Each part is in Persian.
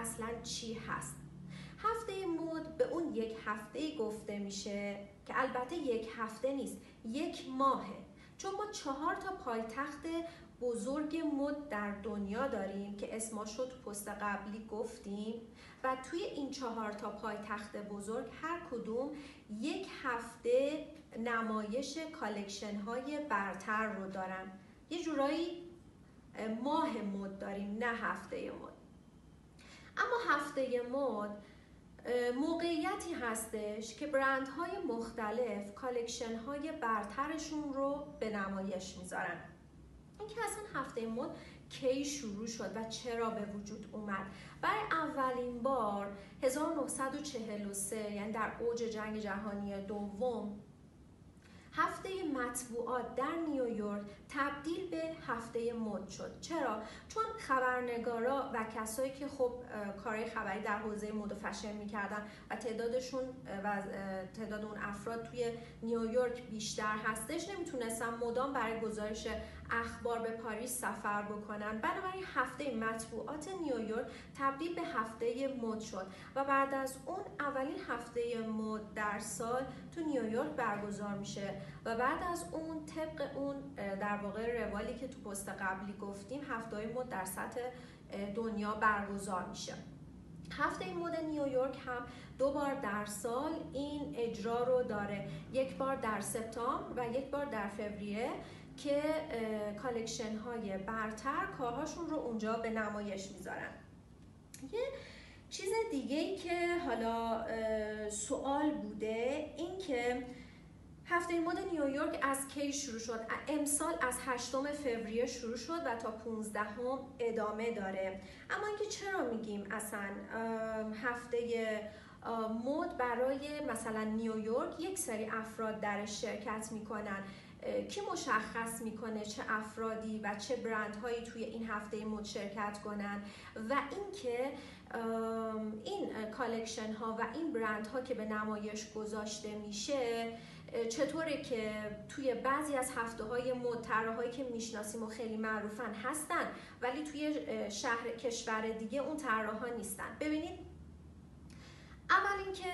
اصلا چی هست. هفته مد به اون یک هفته گفته میشه که البته یک هفته نیست یک ماهه. چون ما چهار تا پایتخت بزرگ مد در دنیا داریم که اسماش رو تو پست قبلی گفتیم و توی این چهار تا پایتخت بزرگ هر کدوم یک هفته نمایش collection های برتر رو دارن. یه جورایی ماه مد داریم نه هفته مد. اما هفته مد موقعیتی هستش که برندهای مختلف collection های برترشون رو به نمایش می‌ذارن. این که اصلا هفته مد کی شروع شد و چرا به وجود اومد. برای اولین بار 1943 یعنی در اوج جنگ جهانی دوم هفته مطبوعات در نیویورک تبدیل به هفته مد شد. چرا؟ چون خبرنگارا و کسایی که خب کارهای خبری در حوزه مد و فشن می‌کردن و تعدادشون و تعداد اون افراد توی نیویورک بیشتر هستش نمی‌تونستن مدام برای گزارش اخبار به پاریس سفر بکنن. بنابراین هفته مطبوعات نیویورک تبدیل به هفته مد شد و بعد از اون اولین هفته مد در سال تو نیویورک برگزار میشه و بعد از اون طبق اون در واقع روالی که تو پست قبلی گفتیم هفته مد در سطح دنیا برگزار میشه. هفته مد نیویورک هم دو بار در سال این اجرا رو داره. یک بار در سپتامبر و یک بار در فوریه. که collection های برتر کارهاشون رو اونجا به نمایش می‌ذارن. یه چیز دیگه ای که حالا سوال بوده این که هفته مد نیویورک از کی شروع شد؟ امسال از 8 فوریه شروع شد و تا 15 هم ادامه داره. اما اینکه چرا میگیم اصلا؟ هفته مد برای مثلا نیویورک یک سری افراد درش شرکت می‌کنن. کی مشخص می‌کنه چه افرادی و چه برندهایی توی این هفته مد شرکت کنن و اینکه این collection ها و این برند ها که به نمایش گذاشته میشه چطوره که توی بعضی از هفته های مد که می‌شناسیم و خیلی معروفن هستن ولی توی شهر کشور دیگه اون ها نیستن. ببینید اول اینکه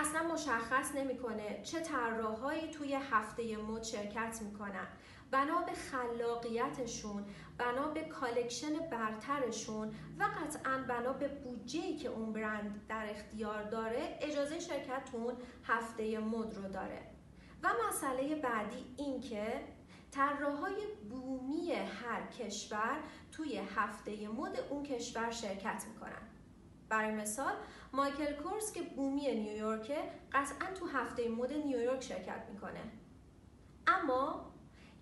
اصلا مشخص نمی‌کنه چه طراحهایی توی هفته مد شرکت می‌کنن. بنا به خلاقیتشون بنا به collection برترشون و قطعا بنا به بودجه که اون برند در اختیار داره اجازه شرکت اون هفته مد رو داره. و مسئله بعدی این که طراحهای بومی هر کشور توی هفته مد اون کشور شرکت می‌کنن. برای مثال مایکل کورس که بومی نیویورکه قطعا تو هفته مد نیویورک شرکت می‌کنه. اما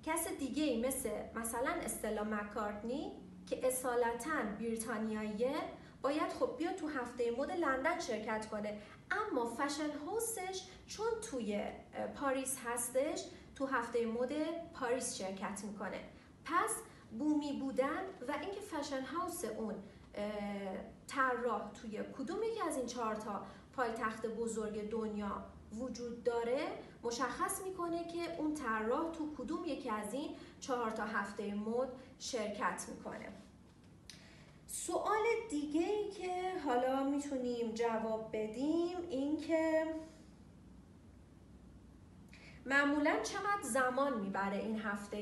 کس دیگه ای مثل مثلا استلا مکارتنی که اصالتا بریتانیاییه باید خب بیا تو هفته مد لندن شرکت کنه. اما fashion house ش چون توی پاریس هستش تو هفته مد پاریس شرکت می‌کنه. پس بومی بودن و اینکه fashion house اون طراح توی کدوم یکی از این چهار تا پایتخت بزرگ دنیا وجود داره؟ مشخص می‌کنه که اون طراح تو کدوم یکی از این چهار تا هفته مد شرکت می‌کنه. سوال دیگه ای که حالا می‌تونیم جواب بدیم این که معمولا چقدر زمان می‌بره این هفته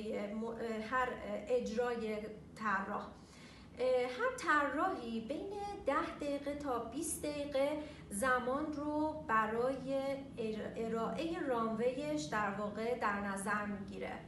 هر اجرای طراح؟ هر طراحی بین 10 دقیقه تا 20 دقیقه زمان رو برای ارائه رامویش در واقع در نظر می‌گیره.